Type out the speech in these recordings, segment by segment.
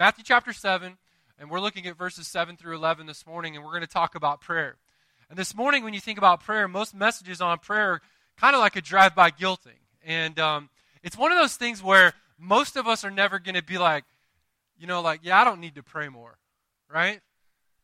Matthew chapter 7, and we're looking at verses 7 through 11 this morning, and we're going to talk about prayer. And this morning, when you think about prayer, most messages on prayer are kind of like a drive by guilting. And um, it's one of those things where most of us are never going to be like, you know, like, yeah, I don't need to pray more, right?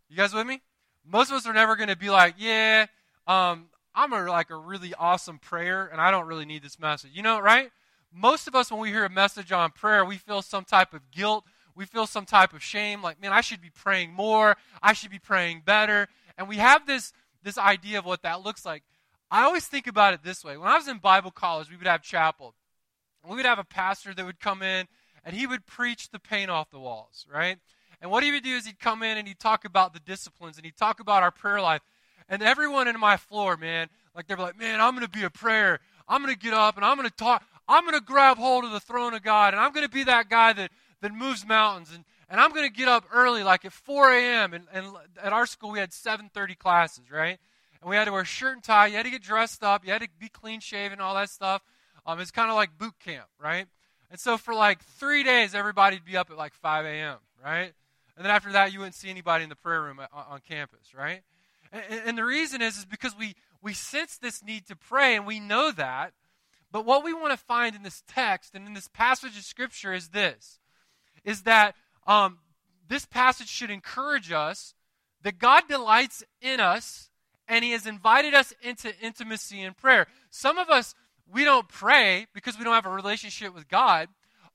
You guys with me? Most of us are never going to be like, yeah, um, I'm a, like a really awesome prayer, and I don't really need this message. You know, right? Most of us, when we hear a message on prayer, we feel some type of guilt. We feel some type of shame, like, man, I should be praying more. I should be praying better. And we have this, this idea of what that looks like. I always think about it this way. When I was in Bible college, we would have chapel. We would have a pastor that would come in and he would preach the paint off the walls, right? And what he would do is he'd come in and he'd talk about the disciplines and he'd talk about our prayer life. And everyone in my floor, man, like they're like, man, I'm going to be a prayer. I'm going to get up and I'm going to talk. I'm going to grab hold of the throne of God and I'm going to be that guy that, that moves mountains. And, and I'm going to get up early, like at 4 a.m. And, and at our school, we had 7.30 classes, right? And we had to wear shirt and tie. You had to get dressed up. You had to be clean shaven, all that stuff. Um, it's kind of like boot camp, right? And so for like three days, everybody'd be up at like 5 a.m., right? And then after that, you wouldn't see anybody in the prayer room on, on campus, right? And, and the reason is, is because we, we sense this need to pray, and we know that. But what we want to find in this text and in this passage of Scripture is this, is that um, this passage should encourage us that God delights in us, and He has invited us into intimacy in prayer. Some of us we don't pray because we don't have a relationship with God.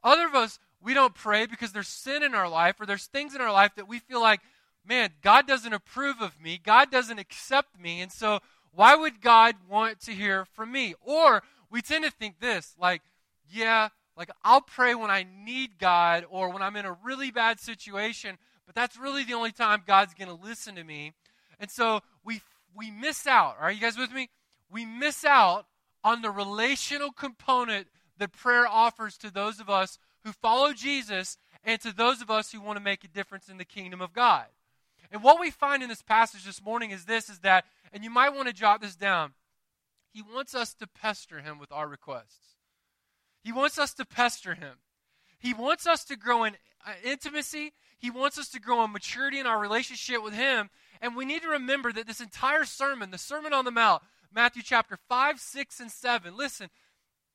Other of us, we don't pray because there's sin in our life or there's things in our life that we feel like, man, God doesn't approve of me. God doesn't accept me. And so, why would God want to hear from me? Or we tend to think this like, yeah, like I'll pray when I need God or when I'm in a really bad situation, but that's really the only time God's going to listen to me. And so we we miss out. Are you guys with me? We miss out on the relational component that prayer offers to those of us who follow Jesus and to those of us who want to make a difference in the kingdom of God. And what we find in this passage this morning is this is that, and you might want to jot this down, he wants us to pester him with our requests. He wants us to pester him. He wants us to grow in uh, intimacy. He wants us to grow in maturity in our relationship with him. And we need to remember that this entire sermon, the Sermon on the Mount, Matthew chapter 5, 6, and 7. Listen,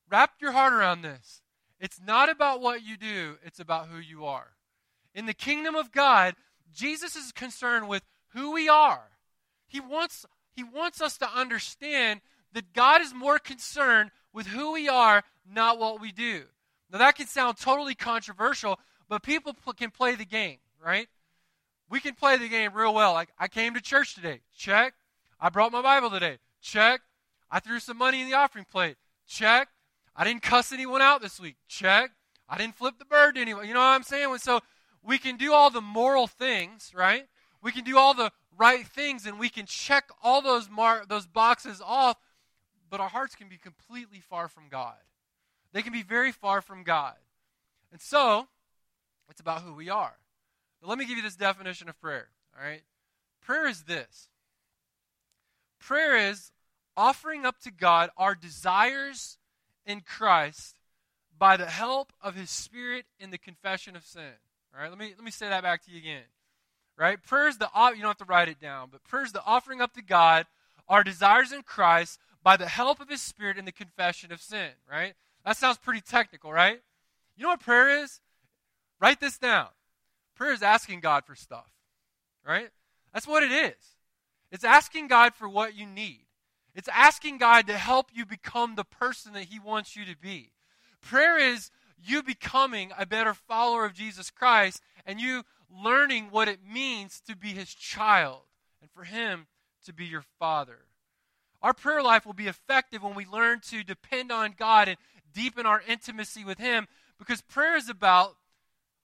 wrap your heart around this. It's not about what you do, it's about who you are. In the kingdom of God, Jesus is concerned with who we are. He wants, he wants us to understand that God is more concerned with who we are, not what we do. Now, that can sound totally controversial, but people pl- can play the game, right? We can play the game real well. Like, I came to church today. Check. I brought my Bible today. Check. I threw some money in the offering plate. Check. I didn't cuss anyone out this week. Check. I didn't flip the bird to anyone. You know what I'm saying? So we can do all the moral things, right? We can do all the right things and we can check all those mar- those boxes off, but our hearts can be completely far from God. They can be very far from God. And so, it's about who we are. But let me give you this definition of prayer, all right? Prayer is this. Prayer is offering up to God our desires in Christ by the help of his spirit in the confession of sin. All right, let me let me say that back to you again. Right? Prayer is the you don't have to write it down, but prayer is the offering up to God our desires in Christ by the help of his spirit in the confession of sin, right? That sounds pretty technical, right? You know what prayer is? Write this down. Prayer is asking God for stuff. Right? That's what it is. It's asking God for what you need. It's asking God to help you become the person that He wants you to be. Prayer is you becoming a better follower of Jesus Christ and you learning what it means to be His child and for Him to be your Father. Our prayer life will be effective when we learn to depend on God and deepen our intimacy with Him because prayer is about,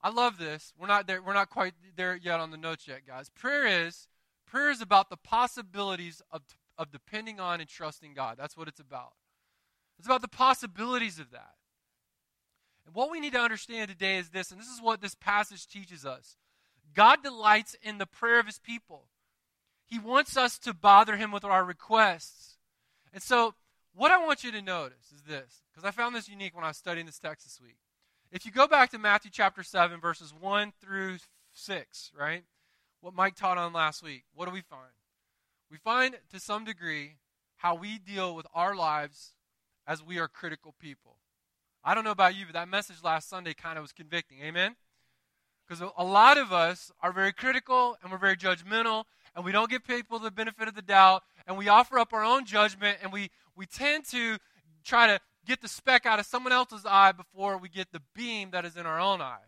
I love this. We're not there, we're not quite there yet on the notes yet, guys. Prayer is prayer is about the possibilities of of depending on and trusting God. That's what it's about. It's about the possibilities of that. And what we need to understand today is this, and this is what this passage teaches us God delights in the prayer of his people. He wants us to bother him with our requests. And so, what I want you to notice is this, because I found this unique when I was studying this text this week, if you go back to Matthew chapter 7, verses 1 through 6, right? What Mike taught on last week, what do we find? We find to some degree how we deal with our lives as we are critical people. I don't know about you, but that message last Sunday kind of was convicting. Amen? Because a lot of us are very critical and we're very judgmental and we don't give people the benefit of the doubt and we offer up our own judgment and we, we tend to try to get the speck out of someone else's eye before we get the beam that is in our own eye.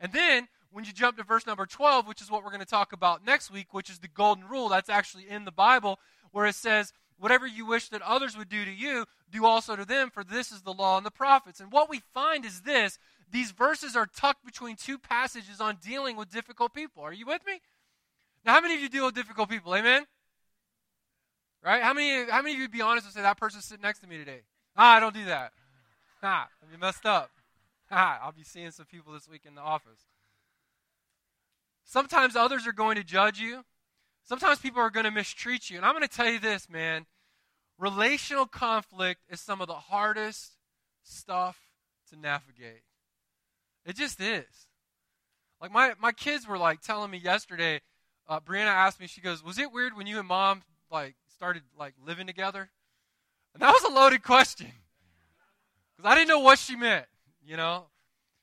And then when you jump to verse number 12, which is what we're going to talk about next week, which is the golden rule, that's actually in the Bible, where it says, Whatever you wish that others would do to you, do also to them, for this is the law and the prophets. And what we find is this these verses are tucked between two passages on dealing with difficult people. Are you with me? Now, how many of you deal with difficult people? Amen? Right? How many, how many of you would be honest and say, that person's sitting next to me today? Ah, I don't do that. Ah, you messed up. Ah, I'll be seeing some people this week in the office. Sometimes others are going to judge you. Sometimes people are going to mistreat you. And I'm going to tell you this, man. Relational conflict is some of the hardest stuff to navigate. It just is. Like my, my kids were like telling me yesterday, uh, Brianna asked me, she goes, Was it weird when you and mom like started like living together? And that was a loaded question. Because I didn't know what she meant, you know.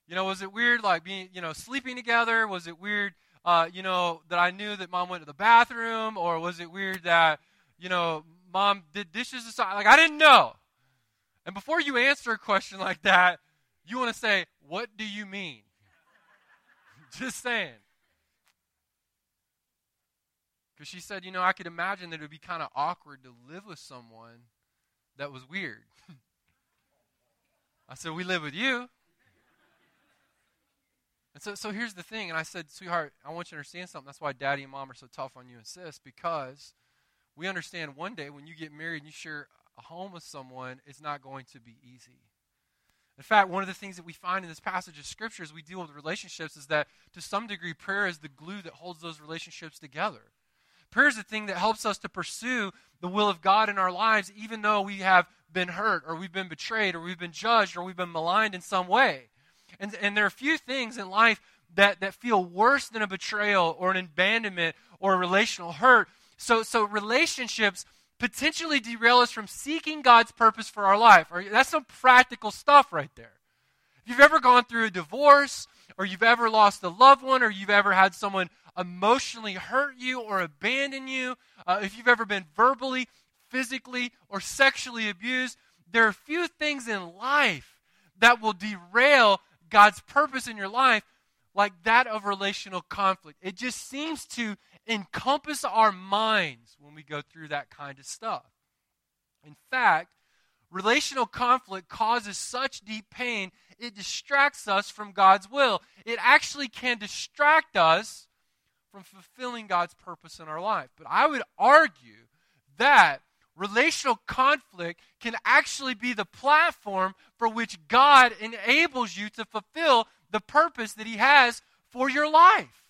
You know, was it weird like being, you know, sleeping together? Was it weird uh, you know, that I knew that mom went to the bathroom, or was it weird that, you know, mom did dishes aside? Like, I didn't know. And before you answer a question like that, you want to say, What do you mean? Just saying. Because she said, You know, I could imagine that it would be kind of awkward to live with someone that was weird. I said, We live with you. And so, so here's the thing. And I said, sweetheart, I want you to understand something. That's why daddy and mom are so tough on you and sis, because we understand one day when you get married and you share a home with someone, it's not going to be easy. In fact, one of the things that we find in this passage of Scripture as we deal with relationships is that to some degree, prayer is the glue that holds those relationships together. Prayer is the thing that helps us to pursue the will of God in our lives, even though we have been hurt, or we've been betrayed, or we've been judged, or we've been maligned in some way. And, and there are a few things in life that, that feel worse than a betrayal or an abandonment or a relational hurt. So, so relationships potentially derail us from seeking God's purpose for our life. That's some practical stuff right there. If you've ever gone through a divorce, or you've ever lost a loved one, or you've ever had someone emotionally hurt you or abandon you, uh, if you've ever been verbally, physically, or sexually abused, there are few things in life that will derail God's purpose in your life like that of relational conflict. It just seems to encompass our minds when we go through that kind of stuff. In fact, relational conflict causes such deep pain, it distracts us from God's will. It actually can distract us from fulfilling God's purpose in our life. But I would argue that relational conflict can actually be the platform for which God enables you to fulfill the purpose that He has for your life.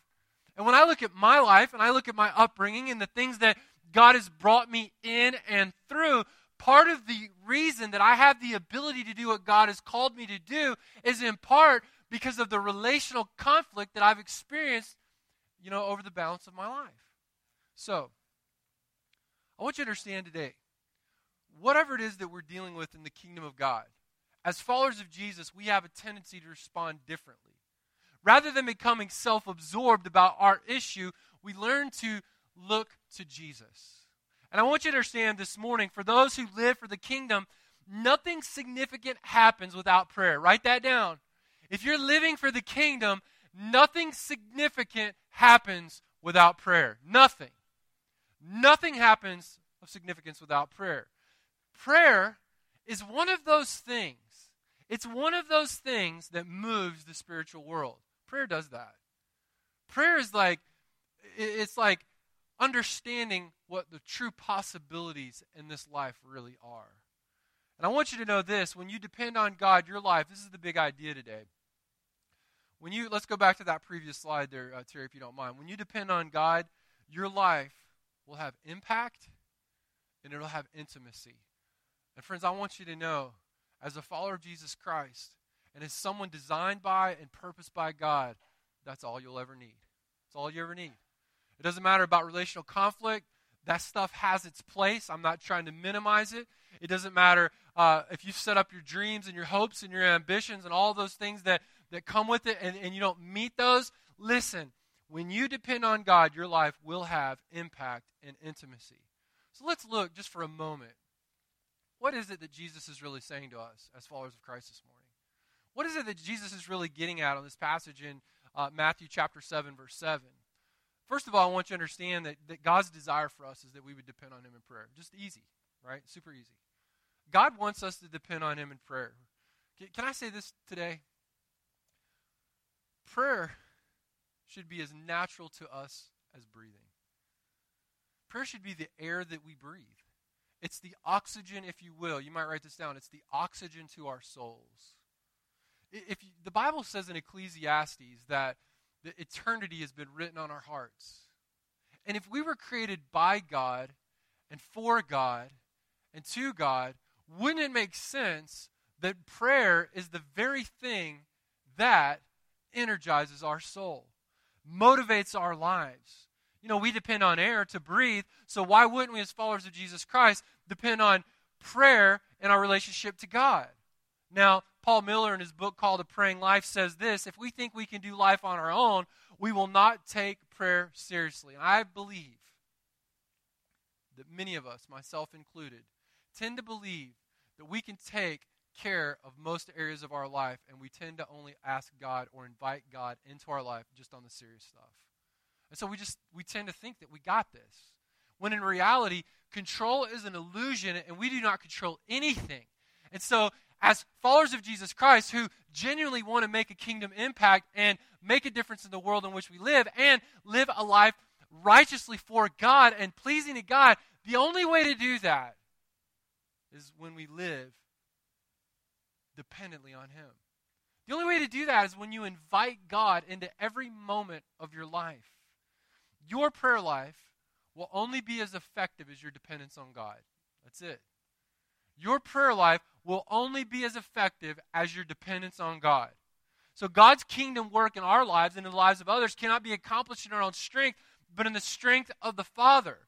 And when I look at my life and I look at my upbringing and the things that God has brought me in and through, part of the reason that I have the ability to do what God has called me to do is in part because of the relational conflict that I've experienced, you know, over the balance of my life. So, I want you to understand today whatever it is that we're dealing with in the kingdom of God, as followers of Jesus, we have a tendency to respond differently. Rather than becoming self absorbed about our issue, we learn to look to Jesus. And I want you to understand this morning for those who live for the kingdom, nothing significant happens without prayer. Write that down. If you're living for the kingdom, nothing significant happens without prayer. Nothing. Nothing happens of significance without prayer. Prayer is one of those things. It's one of those things that moves the spiritual world. Prayer does that. Prayer is like it's like understanding what the true possibilities in this life really are. And I want you to know this when you depend on God, your life, this is the big idea today. When you, let's go back to that previous slide there, uh, Terry, if you don't mind. When you depend on God, your life will have impact and it'll have intimacy. And friends, I want you to know, as a follower of Jesus Christ, and as someone designed by and purposed by God, that's all you'll ever need. That's all you ever need. It doesn't matter about relational conflict. That stuff has its place. I'm not trying to minimize it. It doesn't matter uh, if you've set up your dreams and your hopes and your ambitions and all those things that, that come with it and, and you don't meet those. Listen, when you depend on God, your life will have impact and intimacy. So let's look just for a moment. What is it that Jesus is really saying to us as followers of Christ this morning? What is it that Jesus is really getting at on this passage in uh, Matthew chapter 7, verse 7? First of all, I want you to understand that, that God's desire for us is that we would depend on Him in prayer. Just easy, right? Super easy. God wants us to depend on Him in prayer. Can, can I say this today? Prayer should be as natural to us as breathing. Prayer should be the air that we breathe. It's the oxygen, if you will. You might write this down. It's the oxygen to our souls. If you, the Bible says in Ecclesiastes that the eternity has been written on our hearts. And if we were created by God and for God and to God, wouldn't it make sense that prayer is the very thing that energizes our soul, motivates our lives? You know, we depend on air to breathe, so why wouldn't we, as followers of Jesus Christ, depend on prayer and our relationship to God? Now, Paul Miller, in his book called A Praying Life, says this if we think we can do life on our own, we will not take prayer seriously. And I believe that many of us, myself included, tend to believe that we can take care of most areas of our life, and we tend to only ask God or invite God into our life just on the serious stuff. And so we just we tend to think that we got this. When in reality, control is an illusion and we do not control anything. And so as followers of Jesus Christ who genuinely want to make a kingdom impact and make a difference in the world in which we live and live a life righteously for God and pleasing to God, the only way to do that is when we live dependently on Him. The only way to do that is when you invite God into every moment of your life. Your prayer life will only be as effective as your dependence on God. That's it. Your prayer life will only be as effective as your dependence on God. So, God's kingdom work in our lives and in the lives of others cannot be accomplished in our own strength, but in the strength of the Father.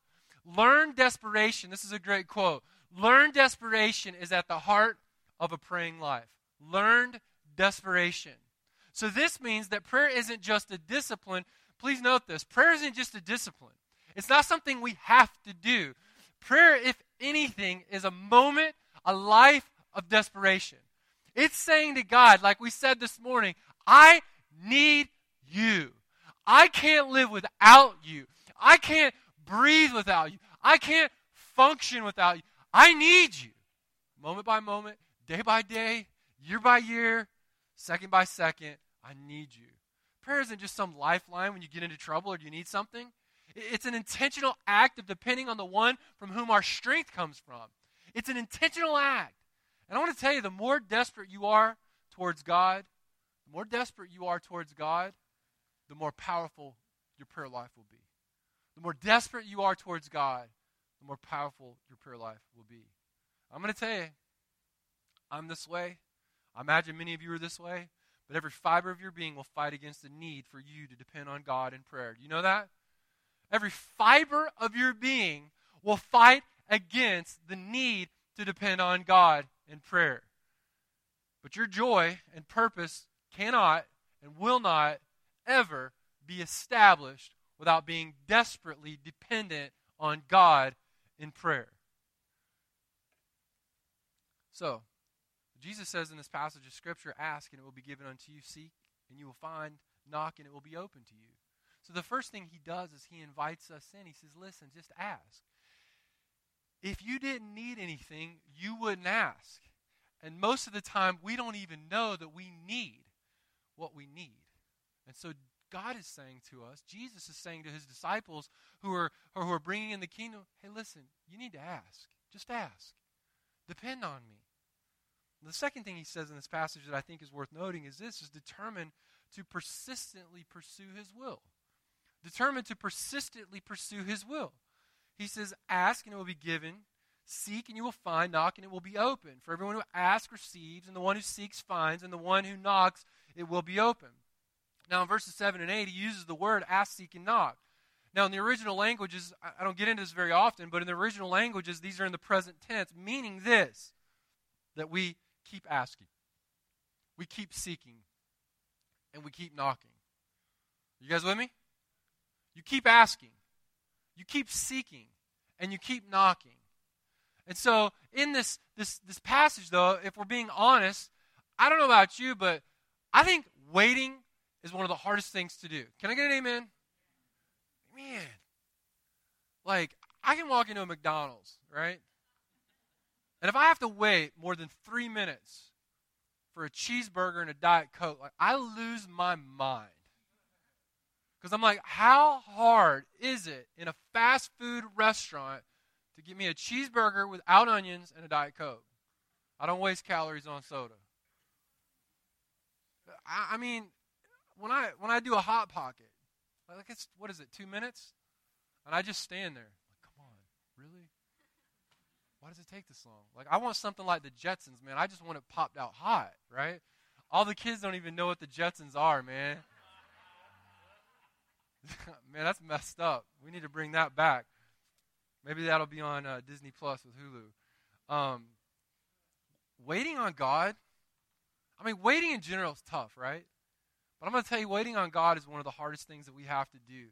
Learn desperation. This is a great quote. Learn desperation is at the heart of a praying life. Learned desperation. So, this means that prayer isn't just a discipline. Please note this prayer isn't just a discipline, it's not something we have to do. Prayer, if anything, is a moment, a life of desperation. It's saying to God, like we said this morning, I need you. I can't live without you. I can't breathe without you. I can't function without you. I need you. Moment by moment, day by day, year by year, second by second, I need you. Prayer isn't just some lifeline when you get into trouble or you need something. It's an intentional act of depending on the one from whom our strength comes from. It's an intentional act. And I want to tell you the more desperate you are towards God, the more desperate you are towards God, the more powerful your prayer life will be. The more desperate you are towards God, the more powerful your prayer life will be. I'm going to tell you, I'm this way. I imagine many of you are this way. But every fiber of your being will fight against the need for you to depend on God in prayer. Do you know that? Every fiber of your being will fight against the need to depend on God in prayer. But your joy and purpose cannot and will not ever be established without being desperately dependent on God in prayer. So, Jesus says in this passage of Scripture, Ask and it will be given unto you, seek and you will find, knock and it will be open to you. So the first thing he does is he invites us in. He says, Listen, just ask. If you didn't need anything, you wouldn't ask. And most of the time, we don't even know that we need what we need. And so God is saying to us, Jesus is saying to his disciples who are, who are bringing in the kingdom, hey, listen, you need to ask. Just ask. Depend on me. The second thing he says in this passage that I think is worth noting is this is determined to persistently pursue his will. Determined to persistently pursue his will. He says, Ask and it will be given. Seek and you will find, knock and it will be open. For everyone who asks receives, and the one who seeks finds, and the one who knocks it will be open. Now, in verses 7 and 8, he uses the word ask, seek, and knock. Now, in the original languages, I don't get into this very often, but in the original languages, these are in the present tense, meaning this that we keep asking, we keep seeking, and we keep knocking. You guys with me? You keep asking, you keep seeking, and you keep knocking. And so, in this, this, this passage, though, if we're being honest, I don't know about you, but I think waiting is one of the hardest things to do. Can I get an amen? Man, like, I can walk into a McDonald's, right? And if I have to wait more than three minutes for a cheeseburger and a Diet Coke, like, I lose my mind. Because I'm like, how hard is it in a fast food restaurant to get me a cheeseburger without onions and a Diet Coke? I don't waste calories on soda. I, I mean, when I when I do a hot pocket, like it's what is it, two minutes, and I just stand there. Like, come on, really? Why does it take this long? Like, I want something like the Jetsons, man. I just want it popped out hot, right? All the kids don't even know what the Jetsons are, man. man, that's messed up. We need to bring that back. Maybe that'll be on uh, Disney Plus with Hulu. Um, waiting on God. I mean, waiting in general is tough, right? But I'm going to tell you, waiting on God is one of the hardest things that we have to do.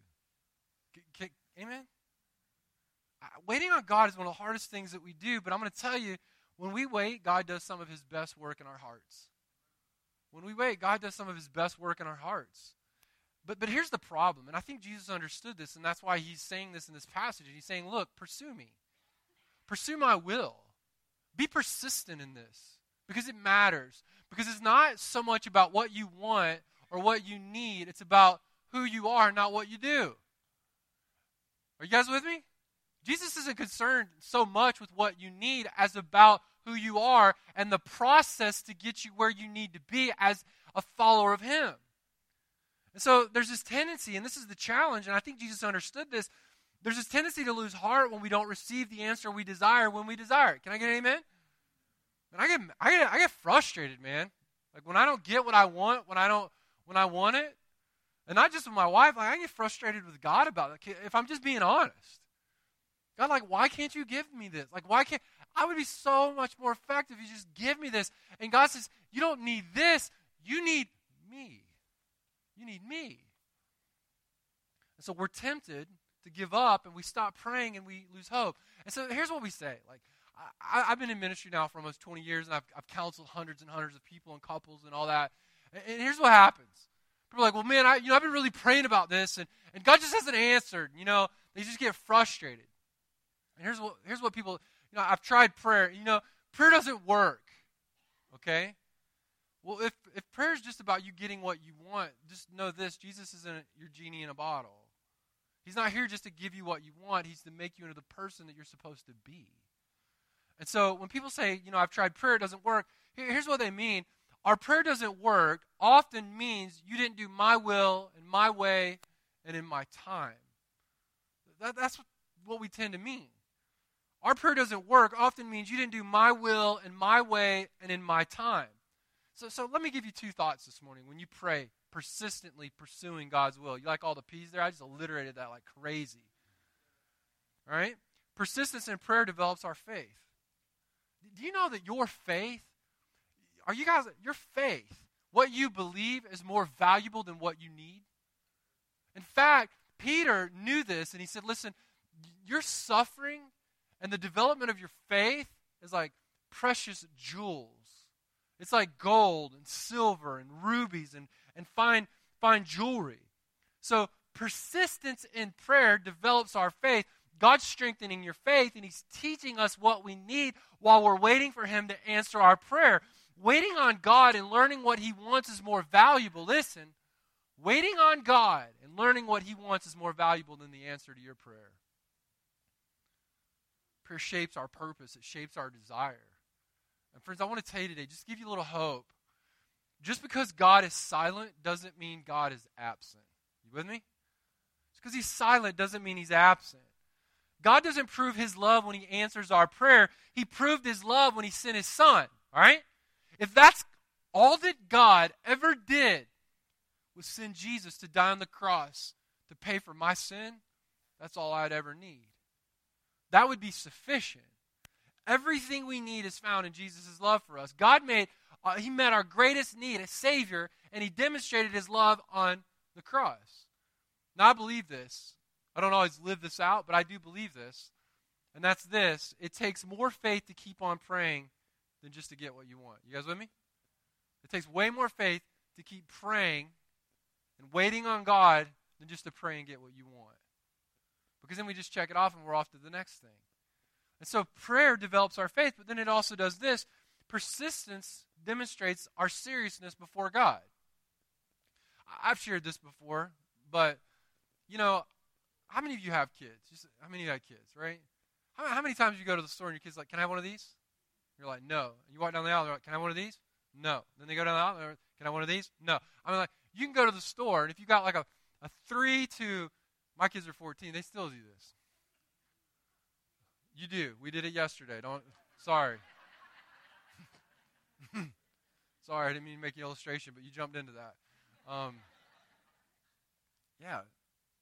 Can, can, amen? Waiting on God is one of the hardest things that we do, but I'm going to tell you, when we wait, God does some of his best work in our hearts. When we wait, God does some of his best work in our hearts. But, but here's the problem, and I think Jesus understood this, and that's why he's saying this in this passage. He's saying, Look, pursue me, pursue my will. Be persistent in this because it matters. Because it's not so much about what you want or what you need. It's about who you are, not what you do. Are you guys with me? Jesus isn't concerned so much with what you need as about who you are and the process to get you where you need to be as a follower of Him. And so there's this tendency, and this is the challenge, and I think Jesus understood this. There's this tendency to lose heart when we don't receive the answer we desire when we desire it. Can I get an amen? And I get, I get, I get frustrated, man. Like when I don't get what I want, when I don't when I want it. And not just with my wife, like I get frustrated with God about it. If I'm just being honest. God, like, why can't you give me this? Like, why can't I would be so much more effective if you just give me this. And God says, You don't need this, you need me. You need me. And so we're tempted to give up and we stop praying and we lose hope. And so here's what we say. Like, I, have been in ministry now for almost 20 years and I've, I've counseled hundreds and hundreds of people and couples and all that. And here's what happens. People are like, well, man, I, you know, I've been really praying about this, and, and God just hasn't answered. You know, they just get frustrated. And here's what, here's what people, you know, I've tried prayer. You know, prayer doesn't work. Okay? Well, if, if prayer is just about you getting what you want, just know this Jesus isn't your genie in a bottle. He's not here just to give you what you want, He's to make you into the person that you're supposed to be. And so when people say, you know, I've tried prayer, it doesn't work, here's what they mean our prayer doesn't work often means you didn't do my will in my way and in my time. That, that's what we tend to mean. Our prayer doesn't work often means you didn't do my will in my way and in my time. So, so let me give you two thoughts this morning when you pray, persistently pursuing God's will. You like all the P's there? I just alliterated that like crazy. All right? Persistence in prayer develops our faith. Do you know that your faith are you guys, your faith, what you believe is more valuable than what you need? In fact, Peter knew this and he said, listen, your suffering and the development of your faith is like precious jewels. It's like gold and silver and rubies and, and fine, fine jewelry. So persistence in prayer develops our faith. God's strengthening your faith and He's teaching us what we need while we're waiting for Him to answer our prayer. Waiting on God and learning what He wants is more valuable. Listen, waiting on God and learning what He wants is more valuable than the answer to your prayer. Prayer shapes our purpose, it shapes our desire. And friends, I want to tell you today, just give you a little hope. Just because God is silent doesn't mean God is absent. You with me? Just because He's silent doesn't mean He's absent. God doesn't prove his love when he answers our prayer. He proved his love when he sent his son, all right? If that's all that God ever did was send Jesus to die on the cross to pay for my sin, that's all I'd ever need. That would be sufficient. Everything we need is found in Jesus' love for us. God made, uh, He met our greatest need, a Savior, and He demonstrated His love on the cross. Now, I believe this. I don't always live this out, but I do believe this. And that's this it takes more faith to keep on praying than just to get what you want. You guys with me? It takes way more faith to keep praying and waiting on God than just to pray and get what you want. Because then we just check it off and we're off to the next thing. And so prayer develops our faith, but then it also does this persistence demonstrates our seriousness before God. I've shared this before, but you know, how many of you have kids? Just, how many of you have kids, right? How, how many times you go to the store and your kid's like, "Can I have one of these?" You're like, "No." And you walk down the aisle, they're like, "Can I have one of these?" No. Then they go down the aisle, like, "Can I have one of these?" No. I mean, like, you can go to the store, and if you got like a, a three to, my kids are 14, they still do this. You do. We did it yesterday. Don't. Sorry. sorry, I didn't mean to make an illustration, but you jumped into that. Um, yeah,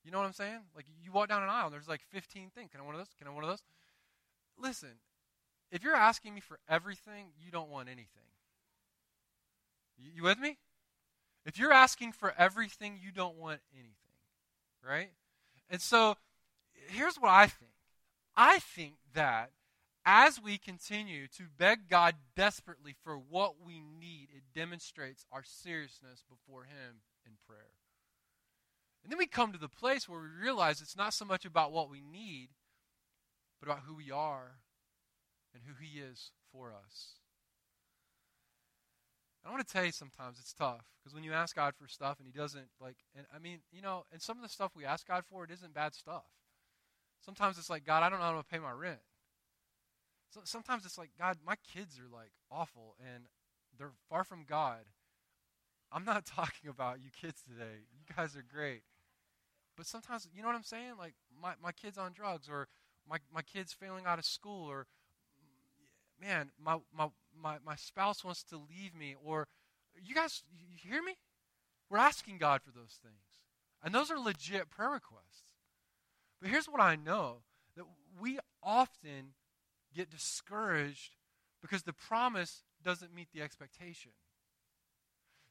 you know what I'm saying? Like you walk down an aisle, and there's like 15 things. Can I one of those? Can I one of those? Listen, if you're asking me for everything, you don't want anything. You, you with me? If you're asking for everything, you don't want anything, right? And so, here's what I think. I think that as we continue to beg God desperately for what we need, it demonstrates our seriousness before Him in prayer. And then we come to the place where we realize it's not so much about what we need, but about who we are and who He is for us. I want to tell you sometimes it's tough because when you ask God for stuff and He doesn't, like, and I mean, you know, and some of the stuff we ask God for, it isn't bad stuff. Sometimes it's like, God, I don't know how to pay my rent. So sometimes it's like, God, my kids are like awful and they're far from God. I'm not talking about you kids today. You guys are great. But sometimes, you know what I'm saying? Like, my, my kid's on drugs, or my, my kid's failing out of school, or, man, my, my, my, my spouse wants to leave me, or, you guys, you hear me? We're asking God for those things. And those are legit prayer requests. But here's what I know that we often get discouraged because the promise doesn't meet the expectation.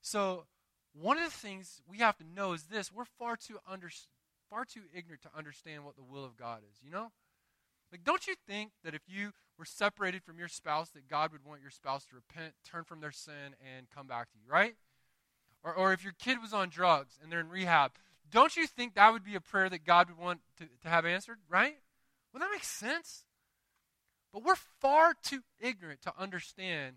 So, one of the things we have to know is this we're far too, under, far too ignorant to understand what the will of God is, you know? Like, don't you think that if you were separated from your spouse, that God would want your spouse to repent, turn from their sin, and come back to you, right? Or, or if your kid was on drugs and they're in rehab, don't you think that would be a prayer that God would want to, to have answered, right? Well, that makes sense. But we're far too ignorant to understand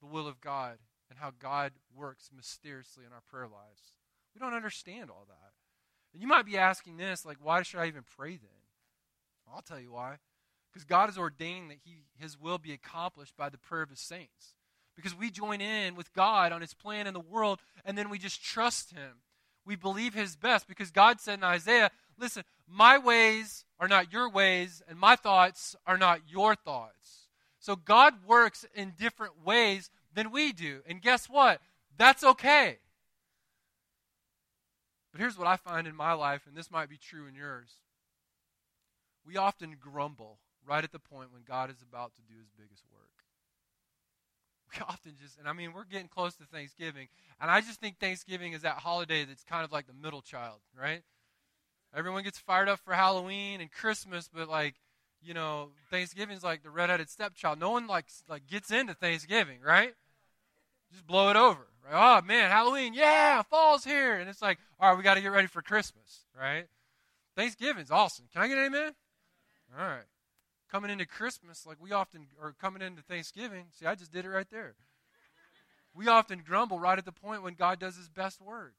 the will of God and how God works mysteriously in our prayer lives. We don't understand all that. And you might be asking this, like, why should I even pray then? I'll tell you why. Because God is ordaining that he, His will be accomplished by the prayer of His saints. Because we join in with God on His plan in the world, and then we just trust Him. We believe His best because God said in Isaiah, listen, my ways are not your ways, and my thoughts are not your thoughts. So God works in different ways than we do. And guess what? That's okay. But here's what I find in my life, and this might be true in yours. We often grumble right at the point when God is about to do his biggest work. We often just, and I mean, we're getting close to Thanksgiving, and I just think Thanksgiving is that holiday that's kind of like the middle child, right? Everyone gets fired up for Halloween and Christmas, but like, you know, Thanksgiving's like the redheaded stepchild. No one like like gets into Thanksgiving, right? just blow it over. Right? Oh man, Halloween, yeah, fall's here, and it's like, all right, we got to get ready for Christmas, right? Thanksgiving's awesome. Can I get an amen? All right. Coming into Christmas, like we often, are coming into Thanksgiving, see, I just did it right there. We often grumble right at the point when God does his best work.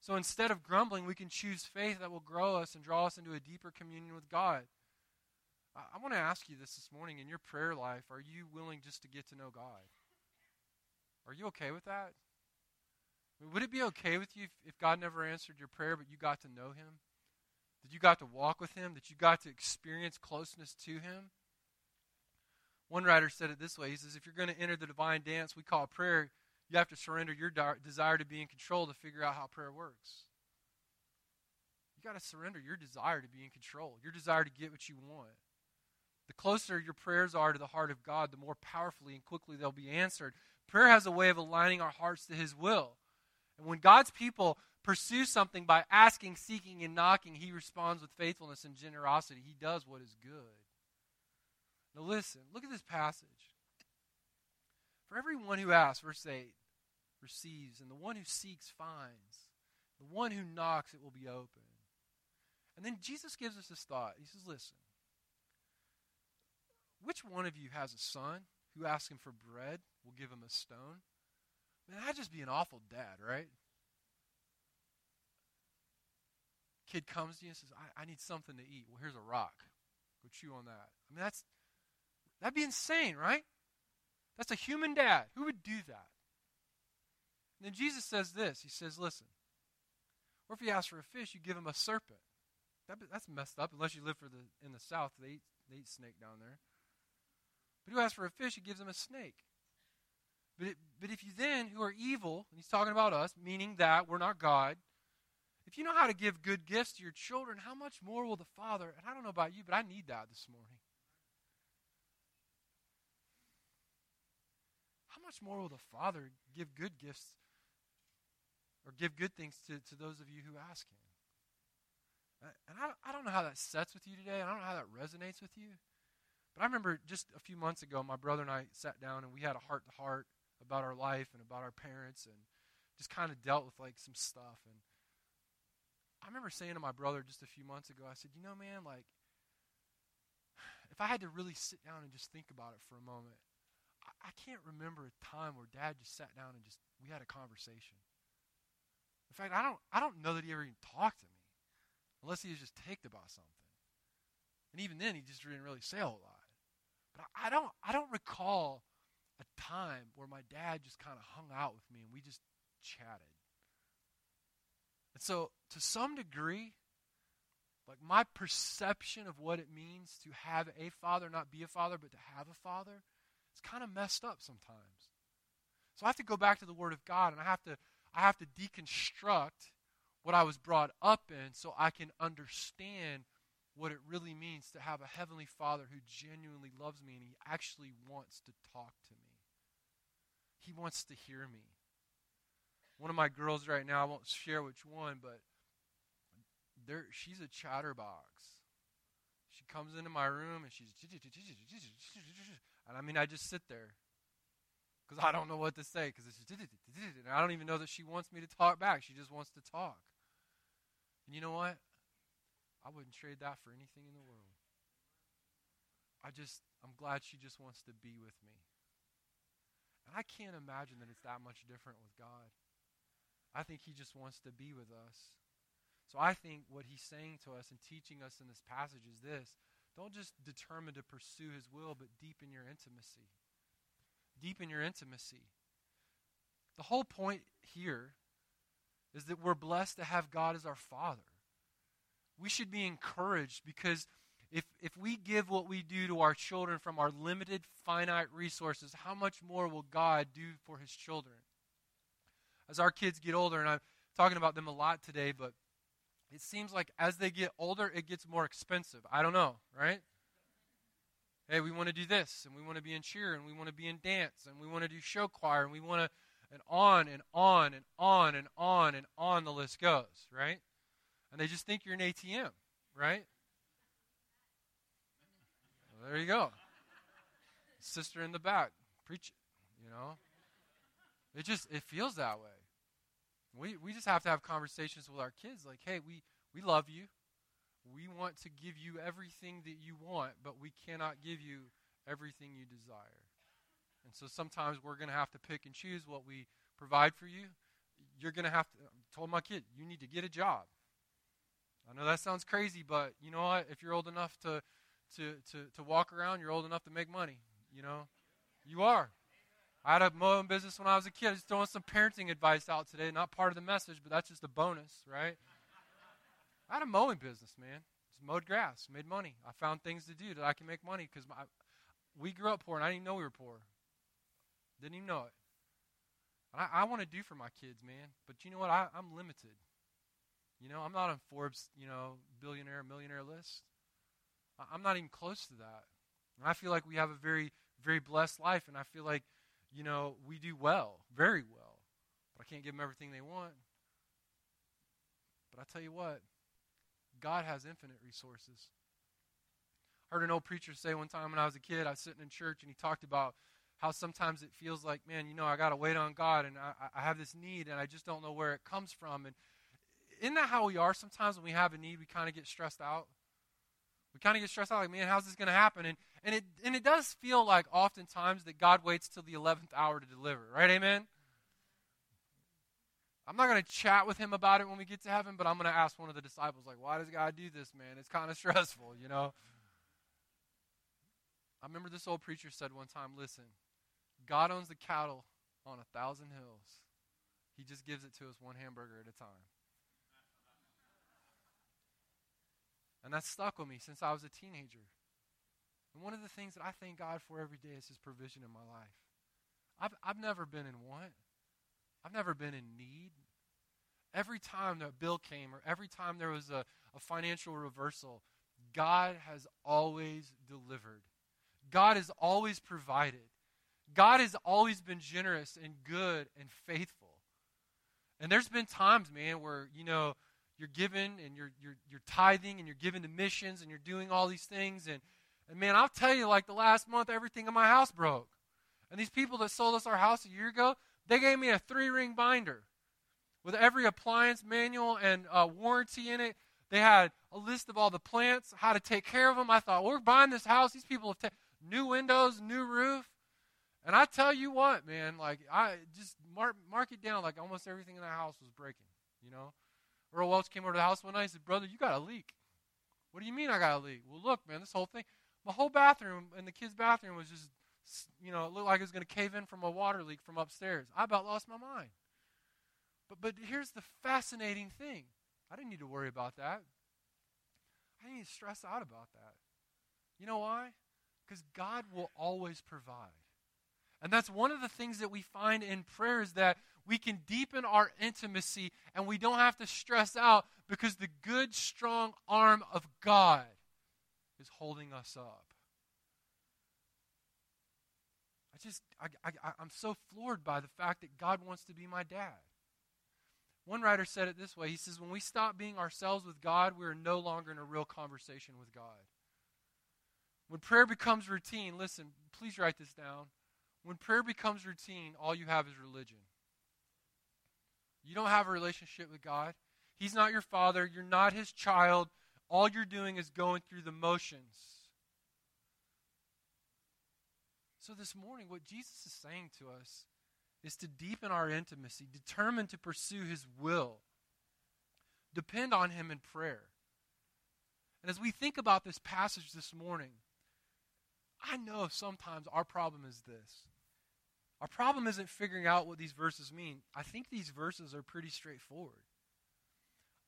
So instead of grumbling, we can choose faith that will grow us and draw us into a deeper communion with God. I, want to ask you this this morning in your prayer life are you willing just to get to know God? Are you okay with that? Would it be okay with you if God never answered your prayer, but you got to know Him? That you got to walk with Him, that you got to experience closeness to Him. One writer said it this way He says, If you're going to enter the divine dance we call prayer, you have to surrender your desire to be in control to figure out how prayer works. You got to surrender your desire to be in control, your desire to get what you want. The closer your prayers are to the heart of God, the more powerfully and quickly they'll be answered. Prayer has a way of aligning our hearts to His will. And when God's people pursue something by asking, seeking, and knocking, He responds with faithfulness and generosity. He does what is good. Now, listen, look at this passage. For everyone who asks, verse 8, receives, and the one who seeks finds. The one who knocks, it will be open. And then Jesus gives us this thought. He says, Listen, which one of you has a son who asks him for bread will give him a stone? Man, that'd just be an awful dad, right? Kid comes to you and says, I, I need something to eat. Well, here's a rock. Go chew on that. I mean, that's that'd be insane, right? That's a human dad. Who would do that? And then Jesus says this. He says, listen, or if you ask for a fish, you give him a serpent. That, that's messed up unless you live for the, in the south. They eat, they eat snake down there. But who asks for a fish, he gives him a snake. But, it, but if you then, who are evil, and he's talking about us, meaning that we're not God, if you know how to give good gifts to your children, how much more will the Father, and I don't know about you, but I need that this morning. How much more will the Father give good gifts or give good things to, to those of you who ask Him? Uh, and I, I don't know how that sets with you today. I don't know how that resonates with you. But I remember just a few months ago, my brother and I sat down and we had a heart to heart about our life and about our parents and just kind of dealt with like some stuff. And I remember saying to my brother just a few months ago, I said, you know, man, like, if I had to really sit down and just think about it for a moment, I, I can't remember a time where dad just sat down and just, we had a conversation. In fact, I don't, I don't know that he ever even talked to me unless he was just ticked about something. And even then, he just didn't really say a whole lot. But I, I don't, I don't recall a time where my dad just kind of hung out with me and we just chatted. And so, to some degree, like my perception of what it means to have a father, not be a father, but to have a father, it's kind of messed up sometimes. So I have to go back to the Word of God and I have to I have to deconstruct what I was brought up in so I can understand what it really means to have a heavenly father who genuinely loves me and he actually wants to talk to me. He wants to hear me one of my girls right now, I won't share which one, but there she's a chatterbox. She comes into my room and she's and I mean I just sit there because I don't know what to say because it's and I don't even know that she wants me to talk back. She just wants to talk. And you know what? I wouldn't trade that for anything in the world. I just I'm glad she just wants to be with me. And I can't imagine that it's that much different with God. I think he just wants to be with us. So I think what he's saying to us and teaching us in this passage is this don't just determine to pursue his will, but deepen your intimacy. Deepen your intimacy. The whole point here is that we're blessed to have God as our Father. We should be encouraged because if, if we give what we do to our children from our limited, finite resources, how much more will God do for his children? as our kids get older, and I'm talking about them a lot today, but it seems like as they get older, it gets more expensive. I don't know, right? Hey, we want to do this, and we want to be in cheer, and we want to be in dance, and we want to do show choir, and we want to, and on and on and on and on and on the list goes, right? And they just think you're an ATM, right? Well, there you go. Sister in the back, preach it, you know. It just it feels that way. We, we just have to have conversations with our kids like, hey, we, we love you. We want to give you everything that you want, but we cannot give you everything you desire. And so sometimes we're going to have to pick and choose what we provide for you. You're going to have to, I told my kid, you need to get a job. I know that sounds crazy, but you know what? If you're old enough to, to, to, to walk around, you're old enough to make money. You know, you are. I had a mowing business when I was a kid. I Just throwing some parenting advice out today. Not part of the message, but that's just a bonus, right? I had a mowing business, man. Just mowed grass, made money. I found things to do that I can make money because we grew up poor and I didn't know we were poor. Didn't even know it. I, I want to do for my kids, man. But you know what? I, I'm limited. You know, I'm not on Forbes, you know, billionaire, millionaire list. I, I'm not even close to that. And I feel like we have a very, very blessed life, and I feel like, you know, we do well, very well. But I can't give them everything they want. But I tell you what, God has infinite resources. I heard an old preacher say one time when I was a kid, I was sitting in church, and he talked about how sometimes it feels like, man, you know, I got to wait on God, and I, I have this need, and I just don't know where it comes from. And isn't that how we are? Sometimes when we have a need, we kind of get stressed out. We kind of get stressed out, like, man, how's this going to happen? And, and, it, and it does feel like oftentimes that God waits till the 11th hour to deliver, right? Amen? I'm not going to chat with him about it when we get to heaven, but I'm going to ask one of the disciples, like, why does God do this, man? It's kind of stressful, you know? I remember this old preacher said one time, listen, God owns the cattle on a thousand hills. He just gives it to us one hamburger at a time. And that's stuck with me since I was a teenager. And one of the things that I thank God for every day is His provision in my life. I've, I've never been in want, I've never been in need. Every time that bill came or every time there was a, a financial reversal, God has always delivered. God has always provided. God has always been generous and good and faithful. And there's been times, man, where, you know, you're giving and you're, you're, you're tithing and you're giving to missions and you're doing all these things. And, and man, I'll tell you, like the last month, everything in my house broke. And these people that sold us our house a year ago, they gave me a three ring binder with every appliance manual and uh, warranty in it. They had a list of all the plants, how to take care of them. I thought, we're buying this house. These people have taken new windows, new roof. And I tell you what, man, like I just mark mark it down like almost everything in the house was breaking, you know. Earl Welch came over to the house one night and said, Brother, you got a leak. What do you mean I got a leak? Well, look, man, this whole thing, my whole bathroom and the kids' bathroom was just, you know, it looked like it was going to cave in from a water leak from upstairs. I about lost my mind. But, but here's the fascinating thing I didn't need to worry about that. I didn't need to stress out about that. You know why? Because God will always provide. And that's one of the things that we find in prayer is that we can deepen our intimacy and we don't have to stress out because the good, strong arm of God is holding us up. I just, I, I, I'm so floored by the fact that God wants to be my dad. One writer said it this way He says, When we stop being ourselves with God, we are no longer in a real conversation with God. When prayer becomes routine, listen, please write this down. When prayer becomes routine, all you have is religion. You don't have a relationship with God. He's not your father. You're not his child. All you're doing is going through the motions. So, this morning, what Jesus is saying to us is to deepen our intimacy, determine to pursue his will, depend on him in prayer. And as we think about this passage this morning, I know sometimes our problem is this our problem isn't figuring out what these verses mean. I think these verses are pretty straightforward.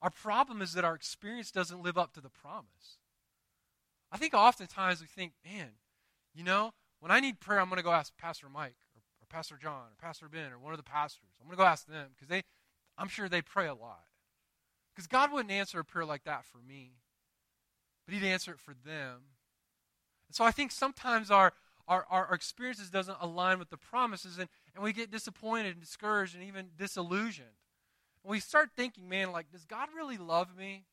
Our problem is that our experience doesn't live up to the promise. I think oftentimes we think, man, you know, when I need prayer, I'm going to go ask Pastor Mike or, or Pastor John or Pastor Ben or one of the pastors. I'm going to go ask them because they, I'm sure they pray a lot. Because God wouldn't answer a prayer like that for me, but He'd answer it for them. And so I think sometimes our, our, our, our experiences doesn't align with the promises, and, and we get disappointed and discouraged and even disillusioned. And we start thinking, man, like, does God really love me?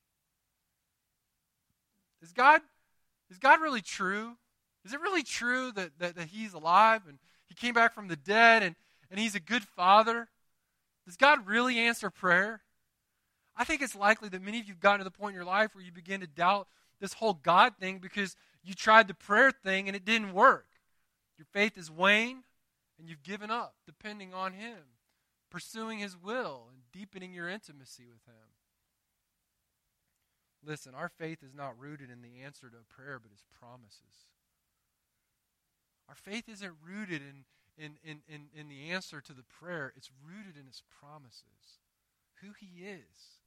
Is God, is God really true? Is it really true that, that, that He's alive and He came back from the dead and, and He's a good Father? Does God really answer prayer? I think it's likely that many of you have gotten to the point in your life where you begin to doubt this whole God thing because you tried the prayer thing and it didn't work. Your faith is waned, and you've given up depending on Him, pursuing His will, and deepening your intimacy with Him. Listen, our faith is not rooted in the answer to a prayer, but His promises. Our faith isn't rooted in, in, in, in, in the answer to the prayer, it's rooted in His promises, who He is.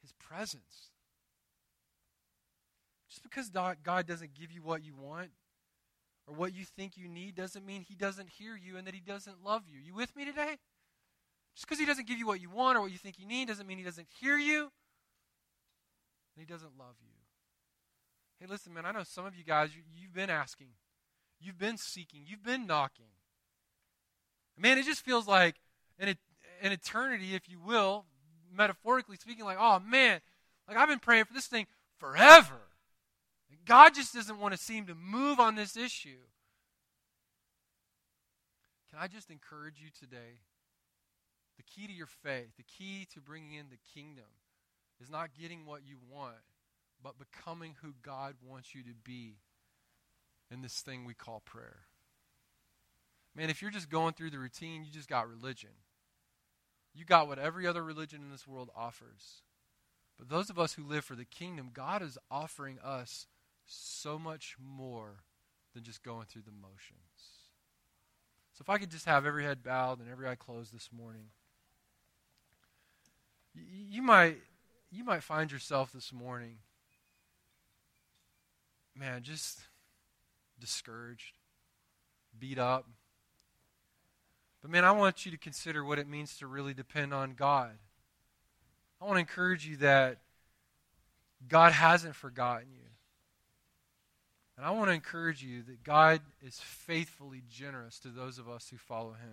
His presence. Just because God doesn't give you what you want or what you think you need doesn't mean He doesn't hear you and that He doesn't love you. You with me today? Just because He doesn't give you what you want or what you think you need doesn't mean He doesn't hear you and He doesn't love you. Hey, listen, man, I know some of you guys, you, you've been asking, you've been seeking, you've been knocking. Man, it just feels like an, an eternity, if you will, metaphorically speaking, like, oh man, like I've been praying for this thing forever. God just doesn't want to seem to move on this issue. Can I just encourage you today? The key to your faith, the key to bringing in the kingdom, is not getting what you want, but becoming who God wants you to be in this thing we call prayer. Man, if you're just going through the routine, you just got religion. You got what every other religion in this world offers. But those of us who live for the kingdom, God is offering us so much more than just going through the motions. So if I could just have every head bowed and every eye closed this morning. You, might you might find yourself this morning man, just discouraged, beat up. But man, I want you to consider what it means to really depend on God. I want to encourage you that God hasn't forgotten you. And I want to encourage you that God is faithfully generous to those of us who follow him.